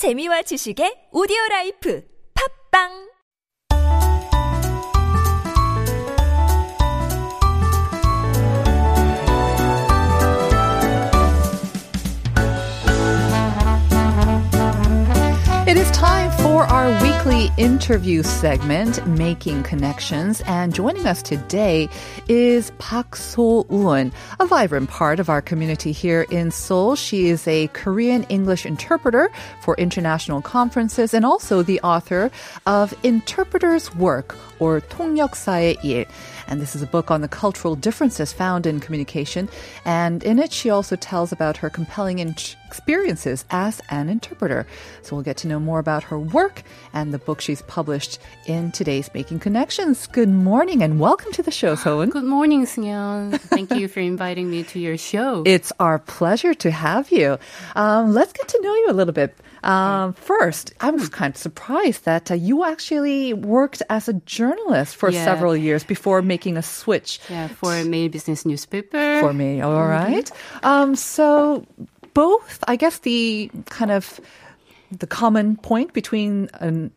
재미와 지식의 오디오 라이프. 팝빵 for our weekly interview segment, Making Connections. And joining us today is Park So-eun, a vibrant part of our community here in Seoul. She is a Korean English interpreter for international conferences and also the author of Interpreter's Work or 통역사의 일. And this is a book on the cultural differences found in communication. And in it, she also tells about her compelling in- experiences as an interpreter. So we'll get to know more about her work and the book she's published in today's Making Connections. Good morning and welcome to the show, Soen. Good morning, Sungyeon. Thank you for inviting me to your show. It's our pleasure to have you. Um, let's get to know you a little bit. Um, first, I was kind of surprised that uh, you actually worked as a journalist for Yeah. several years before making a switch yeah, for a Maeil business newspaper. for me. All right. Um, so both, I guess the kind of the common point between a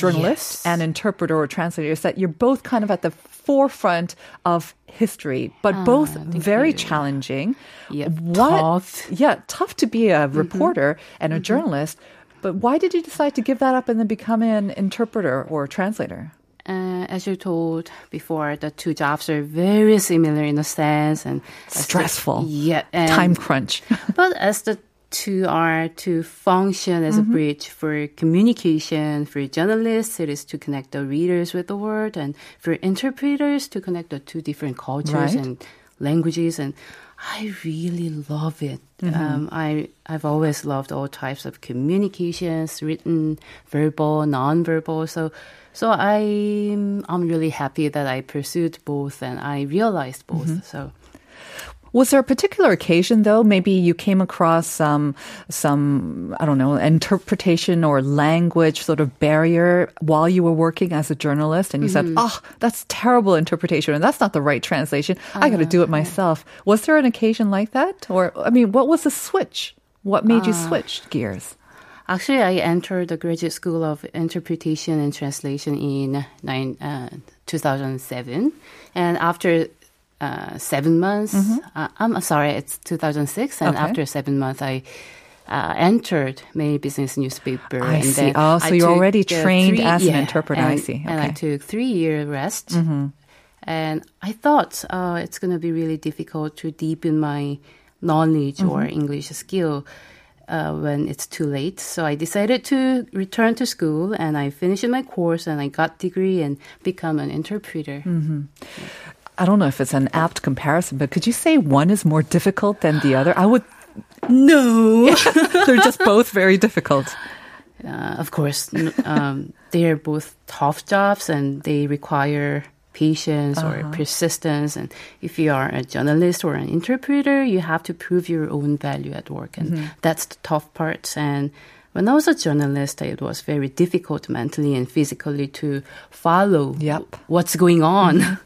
journalist Yes. and interpreter or translator is that you're both kind of at the forefront of history, but both Ah, thank very you. challenging. Yep, What- tough. Mm-hmm. Yeah, tough to be a reporter and a journalist. But why did you decide to give that up and then become an interpreter or translator? Uh, as you told before, the two jobs are very similar in a sense and as the- Stressful. yeah, and, Time crunch. but as the two are to function as a mm-hmm. bridge for communication for journalists. It is to connect the readers with the word and for interpreters to connect the two different cultures Right. and languages. And i really love it. Mm-hmm. Um, I, i've always loved all types of communications written verbal non-verbal. So so i'm i'm really happy that i pursued both and i realized both. Mm-hmm. So Was there a particular occasion though? Maybe you came across some some I don't know interpretation or language sort of barrier while you were working as a journalist, and you said, "Oh, that's terrible interpretation, and that's not the right translation. I got to uh-huh. do it myself." Was there an occasion like that, or I mean, what was the switch? What made you uh. switch gears? Actually, I entered the graduate school of interpretation and translation in nine, uh, 2007. And after uh, seven months, uh, I'm sorry, it's 2006. And Okay. after seven months, I uh, entered Maeil Business Newspaper. I and see. Oh, so I you're already trained three- as an yeah, interpreter. I and- see. And I Okay. Mm-hmm. took three year rest. And I thought uh, it's going to be really difficult to deepen my knowledge or Mm-hmm. English skill uh, when it's too late. So I decided to return to school and I finished my course and I got degree and become an interpreter. Mm. I don't know if it's an apt comparison, but could you say one is more difficult than the other? I would. No, they're just both very difficult. Uh, of course, um, they are both tough jobs and they require patience or persistence. And if you are a journalist or an interpreter, you have to prove your own value at work. And that's the tough part. And when I was a journalist, it was very difficult mentally and physically to follow Yep. what's going on.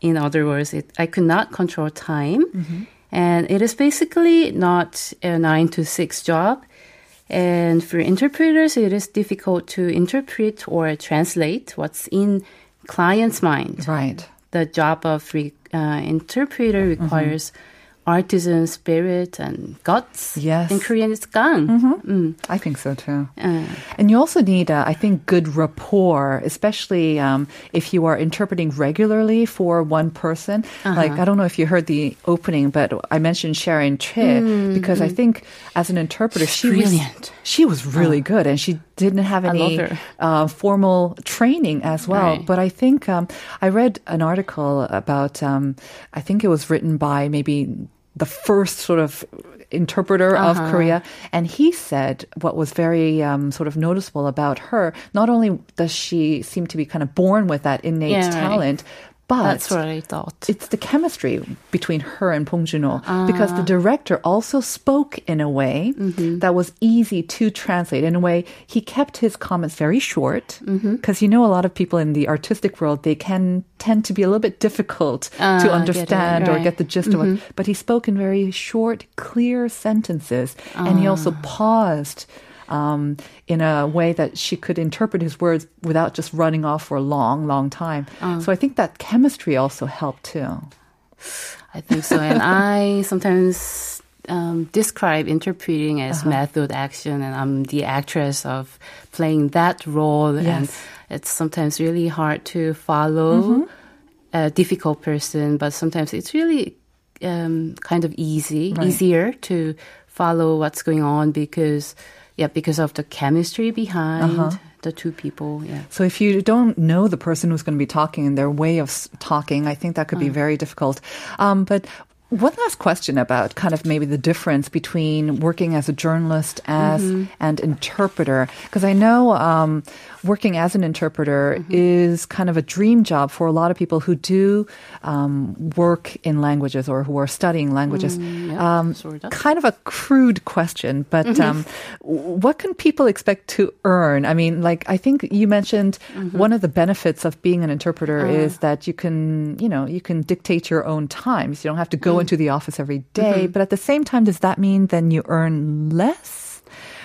In other words, it, I could not control time. And it is basically not a nine to six job. And for interpreters, it is difficult to interpret or translate what's in client's mind. Right. The job of re, uh, interpreter requires artisan spirit and guts. Yes. In Korean, it's gang. I think so too. Uh, And you also need, uh, I think, good rapport, especially um, if you are interpreting regularly for one person. Like, I don't know if you heard the opening, but I mentioned Sharon Choi because I think as an interpreter, she Brilliant. was she was really good, and she didn't have any uh, formal training as well. Right. But I think um, I read an article about, um, I think it was written by maybe the first sort of interpreter of Uh-huh. Korea. And he said what was very um, sort of noticeable about her, not only does she seem to be kind of born with that innate Yeah, right. But that's what I thought. it's the chemistry between her and Bong Joon-ho because the ah. director also spoke in a way mm-hmm. that was easy to translate. In a way, he kept his comments very short mm-hmm. because you know a lot of people in the artistic world they can tend to be a little bit difficult ah, to Ah, get it, understand or get the gist of it. Mm-hmm. But he spoke in very short, clear sentences, and he also ah. paused. Um, in a way that she could interpret his words without just running off for a long, long time. Uh. So I think that chemistry also helped too. I think so. And I sometimes um, describe interpreting as Uh-huh. method action, and I'm the actress of playing that role. And it's sometimes really hard to follow Mm-hmm. a difficult person, but sometimes it's really um, kind of easy, Right. easier to follow what's going on because, yeah, because of the chemistry behind Uh-huh. the two people. Yeah. So if you don't know the person who's going to be talking and their way of talking, I think that could be very difficult. Um, but one last question about kind of maybe the difference between working as a journalist as and interpreter, because I know um, working as an interpreter is kind of a dream job for a lot of people who do um, work in languages or who are studying languages. yeah, um, sort of. Kind of a crude question, but um, w- what can people expect to earn? I mean, like I think you mentioned one of the benefits of being an interpreter is that you can, you know, you can dictate your own times. You don't have to go into the office every day. But at the same time, does that mean then you earn less,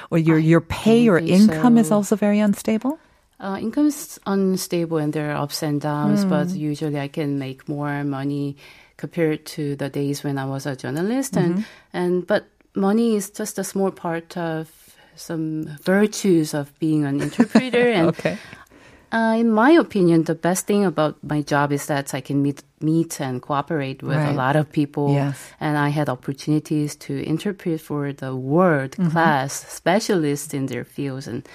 or your your pay or income is also very unstable? Uh, income is unstable and there are ups and downs, but Hmm. usually I can make more money compared to the days when I was a journalist. Mm-hmm. And and but money is just a small part of some virtues of being an interpreter. and Okay. Uh, in my opinion, the best thing about my job is that I can meet meet and cooperate with Right. a lot of people. Yes. And I had opportunities to interpret for the world Mm-hmm. class specialists in their fields and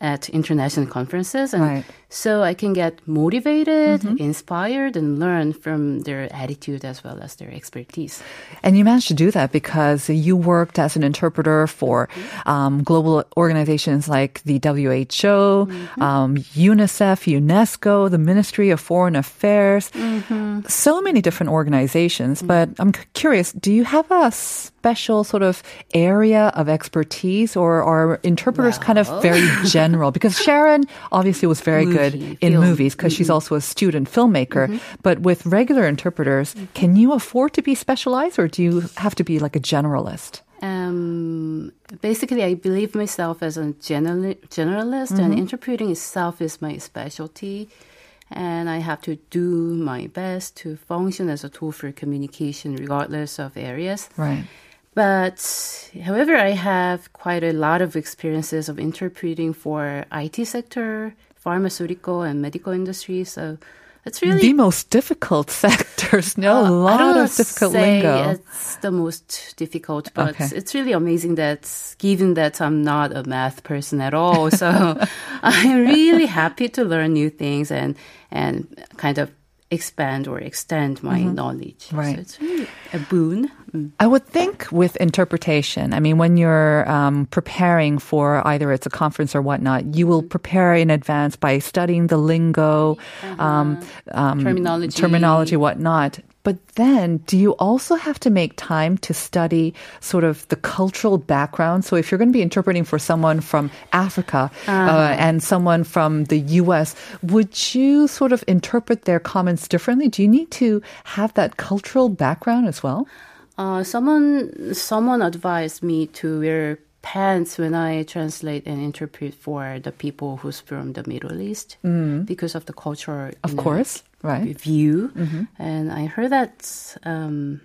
at international conferences. And Right. Mm-hmm. so I can get motivated, inspired, and learn from their attitude as well as their expertise. And you managed to do that because you worked as an interpreter for um, global organizations like the WHO, um, UNICEF, UNESCO, the Ministry of Foreign Affairs, so many different organizations. But I'm curious, do you have a special sort of area of expertise or are interpreters kind of very general? Because Sharon obviously was very good Movie, in film. movies because she's mm-hmm. also a student filmmaker. Mm-hmm. But with regular interpreters, can you afford to be specialized or do you have to be like a generalist? Um, basically, I believe myself as a general, generalist, and mm-hmm. interpreting itself is my specialty. And I have to do my best to function as a tool for communication, regardless of areas. Right. But however, I have quite a lot of experiences of interpreting for IT sector, pharmaceutical and medical industry. So it's really The most difficult sectors. No, a uh, I lot of difficult say lingo. It's the most difficult, but Okay. it's really amazing that given that I'm not a math person at all, so I'm really happy to learn new things and and kind of expand or extend my knowledge. Mm-hmm. Right. So it's really a boon. Mm. I would think with interpretation, I mean, when you're um, preparing for either it's a conference or whatnot, you will prepare in advance by studying the lingo, um, um, Terminology. terminology, whatnot. But then, do you also have to make time to study sort of the cultural background? So, if you're going to be interpreting for someone from Africa uh, and someone from the US, would you sort of interpret their comments differently? Do you need to have that cultural background as well? Uh, someone someone advised me to wear pants when I translate and interpret for the people who's from the Middle East because of the cultural Of know, course, right? view. And I heard that um,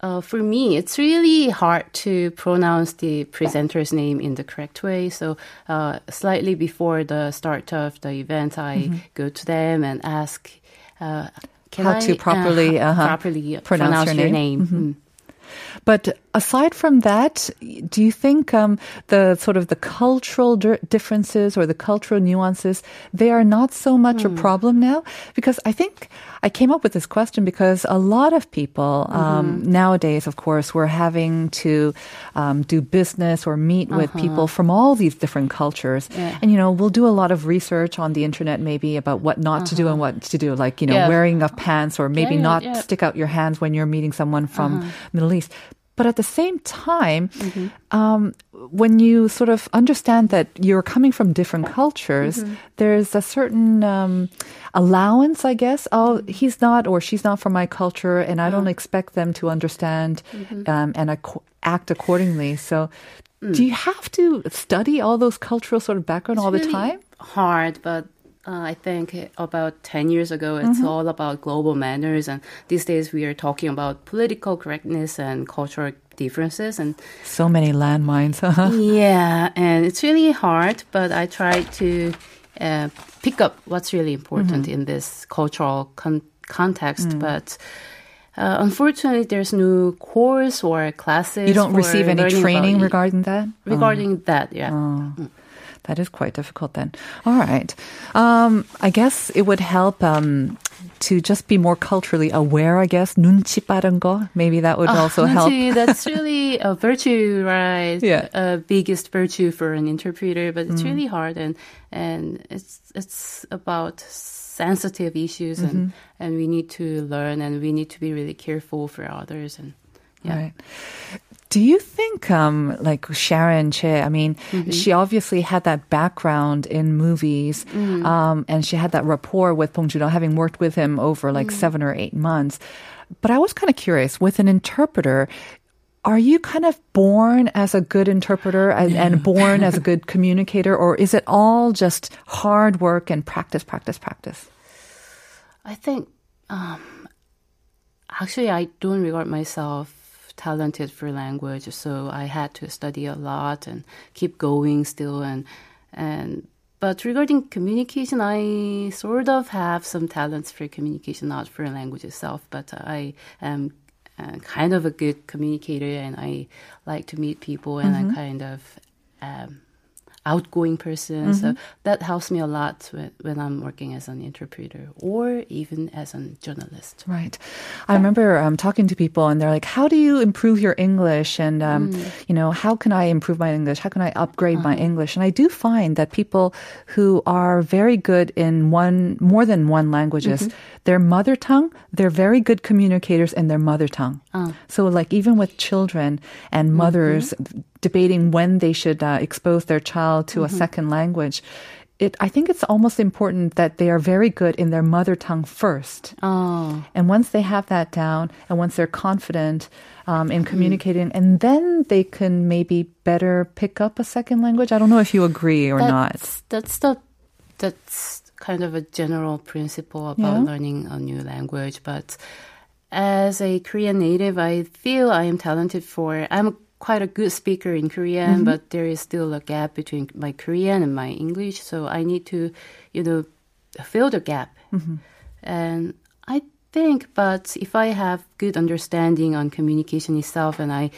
uh, for me, it's really hard to pronounce the presenter's name in the correct way. So, uh, slightly before the start of the event, I go to them and ask, uh, can How I, to properly, uh, uh-huh, properly pronounce pronounce, your your name? name? Mm. But aside from that, do you think um, the sort of the cultural di- differences or the cultural nuances they are not so much a problem now? Because I think I came up with this question because a lot of people um, nowadays, of course, we're having to um, do business or meet with people from all these different cultures, Yeah. and you know we'll do a lot of research on the internet maybe about what not to do and what to do, like you know Yeah. wearing of pants or maybe yeah, not stick out your hands when you're meeting someone from Middle East. But at the same time, um, when you sort of understand that you're coming from different cultures, there's a certain um, allowance, I guess. Oh, he's not or she's not from my culture, and I don't expect them to understand um, and ac- act accordingly. So, do you have to study all those cultural sort of background all the really time? Hard, but uh, I think about 10 years ago, it's all about global manners. And these days, we are talking about political correctness and cultural differences. And So many landmines. huh? yeah, and it's really hard, but I try to uh, pick up what's really important Mm-hmm. in this cultural con- context. Mm. But uh, unfortunately, there's no course or classes. you don't receive any training regarding that? regarding that. Yeah. That is quite difficult then. All right. Um, I guess it would help um, to just be more culturally aware, I guess. 눈치 빠른 거. Maybe that would also help. Actually, that's really a virtue, right? Yeah. A biggest virtue for an interpreter, but Mm. it's really hard and and it's it's about sensitive issues and Mm-hmm. and we need to learn and we need to be really careful for others and yeah. Right. Do you think, um, like Sharon Choi, I mean, Mm-hmm. she obviously had that background in movies, Mm-hmm. um, and she had that rapport with Bong Joon-ho, having worked with him over like Mm. seven or eight months. But I was kind of curious, with an interpreter, are you kind of born as a good interpreter and, and born as a good communicator, or is it all just hard work and practice, practice, practice? I think um, actually I don't regard myself talented for language, so I had to study a lot and keep going still and and but regarding communication, I sort of have some talents for communication, not for language itself, but I am uh, kind of a good communicator and I like to meet people and I'm kind of um, outgoing person. So that helps me a lot when, when I'm working as an interpreter or even as a journalist. Right. I remember um, talking to people and they're like, how do you improve your English? And, um, you know, how can I improve my English? How can I upgrade my English? And I do find that people who are very good in one, more than one languages, their mother tongue, they're very good communicators in their mother tongue. So like even with children and mothers debating when they should uh, expose their child to a second language, it, I think it's almost important that they are very good in their mother tongue first. Oh, And once they have that down, and once they're confident um, in communicating, and then they can maybe better pick up a second language. I don't know if you agree or not. that's, that's the that's kind of a general principle about Yeah. learning a new language. But as a Korean native, I feel I am talented for. I'm quite a good speaker in Korean, but there is still a gap between my Korean and my English. So I need to, you know, fill the gap. And I think, but if I have good understanding on communication itself, and I,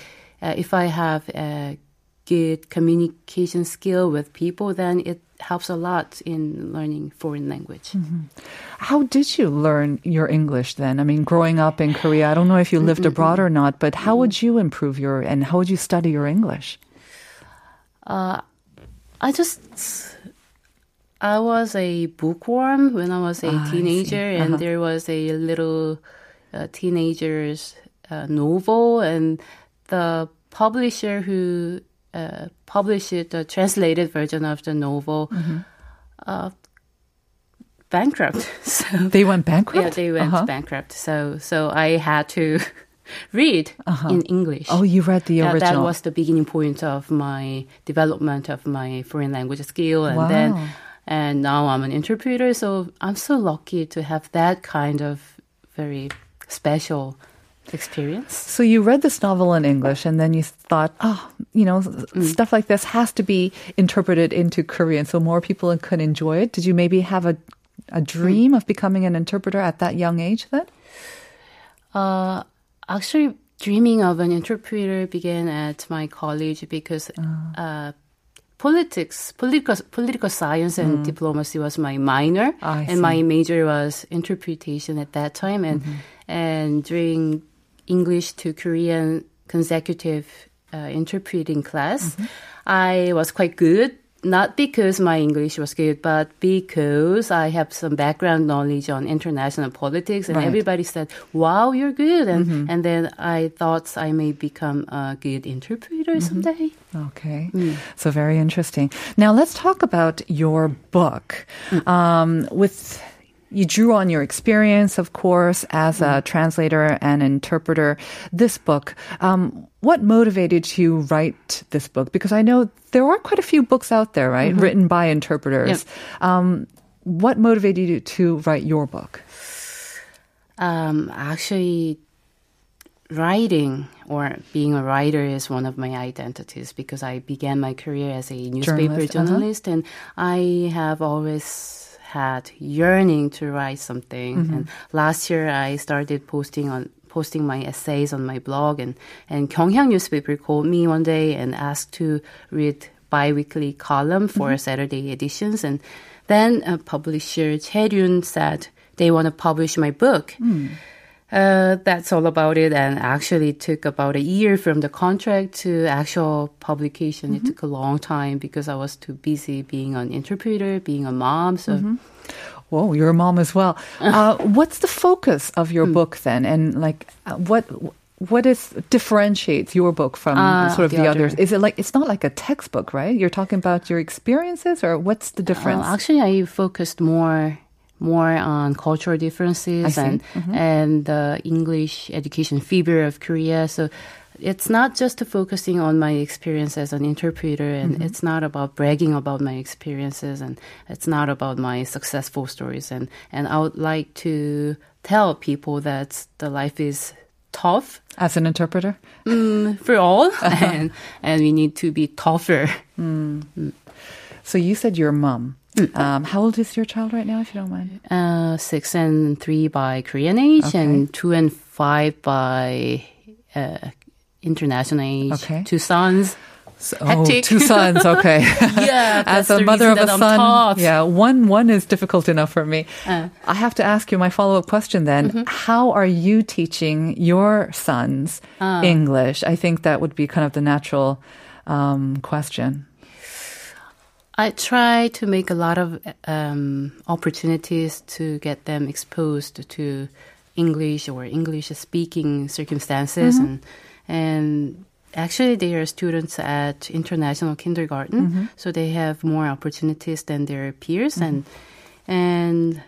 uh, if I have a good communication skill with people, then it helps a lot in learning foreign language. How did you learn your English then? I mean, growing up in Korea, I don't know if you lived abroad or not, but how would you improve your and how would you study your English? I just. I was a bookworm when I was a Ah, teenager, and Uh-huh. there was a little uh, teenager's uh, novel, and the publisher who uh, published the translated version of the novel Mm-hmm. uh, bankrupt. So They went bankrupt. yeah, they went Uh-huh. bankrupt. So so I had to read in English. Oh, you read the Yeah, that original. was the beginning point of my development of my foreign language skill, and then and now I'm an interpreter. So I'm so lucky to have that kind of very special experience. So you read this novel in English, and then you thought, oh, you know, Mm. stuff like this has to be interpreted into Korean, so more people can enjoy it. Did you maybe have a a dream of becoming an interpreter at that young age then? Uh, actually, dreaming of an interpreter began at my college because uh, politics, political political science, and diplomacy was my minor, I and my major was interpretation at that time. And and during English to Korean consecutive uh, interpreting class, mm-hmm. I was quite good. Not because my English was good, but because I have some background knowledge on international politics, and Right. everybody said, "Wow, you're good!" And mm-hmm. and then I thought I may become a good interpreter mm-hmm. someday. Okay. Mm. So very interesting. Now let's talk about your book. Mm. Um, with you drew on your experience, of course, as a translator and interpreter. This book, um, what motivated you to write this book? Because I know there are quite a few books out there, right, written by interpreters. Um, what motivated you to write your book? Um, actually, writing or being a writer is one of my identities because I began my career as a newspaper Journalist, uh-huh. journalist, and I have always had yearning to write something. Mm-hmm. And last year, I started posting on posting my essays on my blog, and and Gyeongyang newspaper called me one day and asked to read biweekly column for Mm-hmm. Saturday editions, and then a publisher Chaeryun said they want to publish my book. Hmm. Uh, that's all about it. And actually it took about a year from the contract to actual publication. Mm-hmm. It took a long time because I was too busy being an interpreter, being a mom. So Mm-hmm. Whoa, you're a mom as well. Uh, what's the focus of your book then? And like, uh, what what is differentiates your book from Ah, sort of the, the others? Is it like it's not like a textbook, right? You're talking about your experiences, or what's the difference? Uh, actually, I focused more more on cultural differences I see. and mm-hmm. and the English education fever of Korea. So it's not just focusing on my experience as an interpreter, and mm-hmm. it's not about bragging about my experiences, and it's not about my successful stories. And and I would like to tell people that the life is tough As an interpreter, mm, for all, uh-huh. and and we need to be tougher. Mm. Mm. so you said your mom. Um, how old is your child right now, if you don't mind? Uh, six and three by Korean age, Okay. and two and five by uh, international age. Okay. Two sons. So, oh, two sons. Okay. Yeah, As a mother of a son, yeah, one one is difficult enough for me. Uh. I have to ask you my follow up question then. Mm-hmm. How are you teaching your sons Ah. English? I think that would be kind of the natural um, question. I try to make a lot of um, opportunities to get them exposed to English or English speaking circumstances, Mm-hmm. and and actually they are students at international kindergarten, Mm-hmm. so they have more opportunities than their peers, and and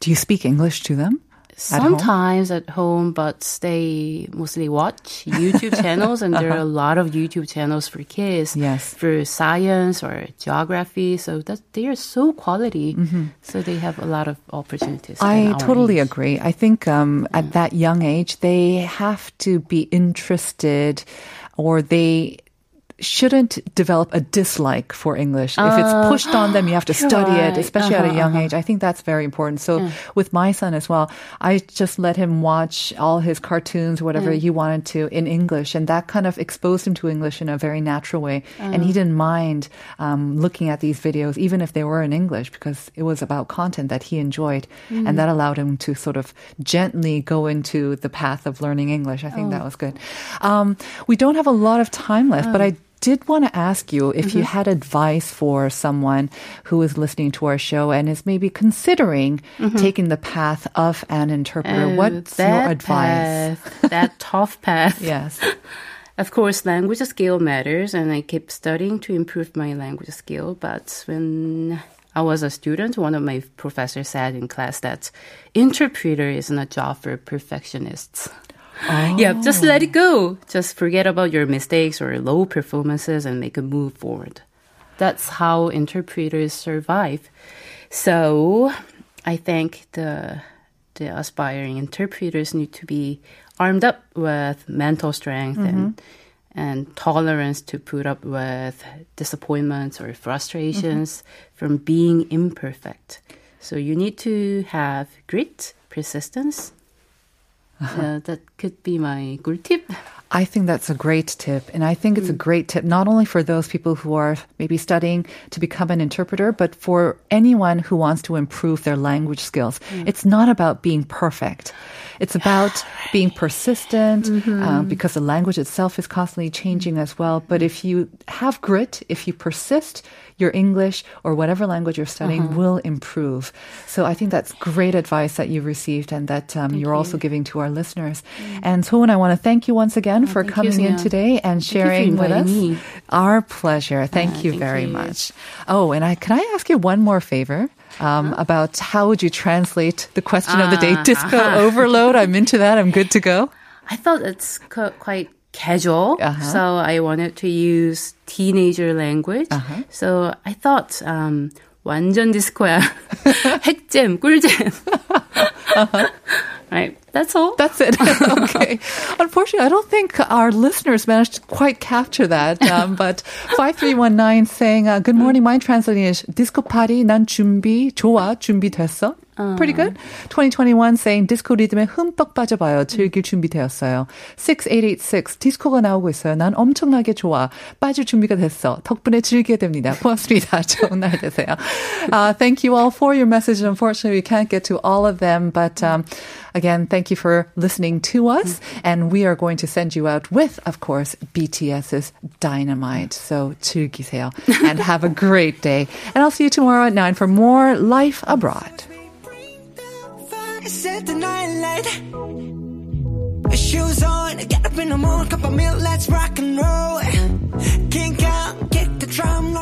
Do you speak English to them? Sometimes at home, but they mostly watch YouTube channels, and there are a lot of YouTube channels for kids. Yes. For science or geography, so that they are so quality. So they have a lot of opportunities. Mm-hmm. I totally age. agree. I think um, at that young age, they have to be interested or they shouldn't develop a dislike for English. if it's uh, pushed on them, you have to study it, right. especially at a uh-huh, young uh-huh. age. I think that's very important. So with my son as well, I just let him watch all his cartoons, whatever mm. he wanted to in English. And that kind of exposed him to English in a very natural way. And he uh. didn't mind um, looking at these videos, even if they were in English, because it was about content that he enjoyed. And mm. that allowed him to sort of gently go into the path of learning English. I think that oh. was good. Um, we don't have a lot of time left, but I uh. Did want to ask you if you mm-hmm. had advice for someone who is listening to our show and is maybe considering mm-hmm. taking the path of an interpreter. Oh, What's your advice? path, that tough path. Yes. Of course, language skill matters, and I keep studying to improve my language skill. But when I was a student, one of my professors said in class that interpreter isn't a job for perfectionists. Oh. Yeah, just let it go. Just forget about your mistakes or low performances and make a move forward. That's how interpreters survive. So, I think the the aspiring interpreters need to be armed up with mental strength and mm-hmm. and tolerance to put up with disappointments or frustrations mm-hmm. from being imperfect. So you need to have grit, persistence. Uh, that could be my good tip. I think that's a great tip. And I think it's a great tip, not only for those people who are maybe studying to become an interpreter, but for anyone who wants to improve their language skills. It's not about being perfect. It's about being persistent uh, because the language itself is constantly changing as well. But if you have grit, if you persist, your English or whatever language you're studying will improve. So I think that's great advice that you've received and that um, you're also giving to our listeners. And Soon, I want to thank you once again for thank you, coming in today and sharing with us. me. Our pleasure. Thank Ah, you thank very you. much. Oh, and I can I ask you one more favor? um, about how would you translate the question of the day, Ah, disco aha. overload. I'm into that. I'm good to go. I thought it's co- quite casual, Uh-huh. so I wanted to use teenager language. Uh-huh. So I thought um, 완전 디스코야. 핵잼, 꿀잼. Right, that's all. That's it. okay. Unfortunately, I don't think our listeners managed to quite capture that. Um, but 5319 saying, uh, Good morning. My translating is disco party. 난 준비, 좋아. 준비됐어. Pretty good. 2021 saying disco 리듬에 흠뻑 빠져봐요. 즐길 준비되었어요. 6886 디스코가 나오고 있어요. 난 엄청나게 좋아. 빠질 준비가 됐어. 덕분에 즐기게 됩니다. 고맙습니다. 좋은 날 되세요. Uh, thank you all for your messages. Unfortunately, we can't get to all of them, but um, again, thank you for listening to us. And we are going to send you out with, of course, BTS's Dynamite. So 즐기세요 and have a great day. And I'll see you tomorrow at 9 for more Life Abroad. Set the night light. Shoes on, get up in the morning, cup of milk, let's rock and roll. Kink out, kick the drum,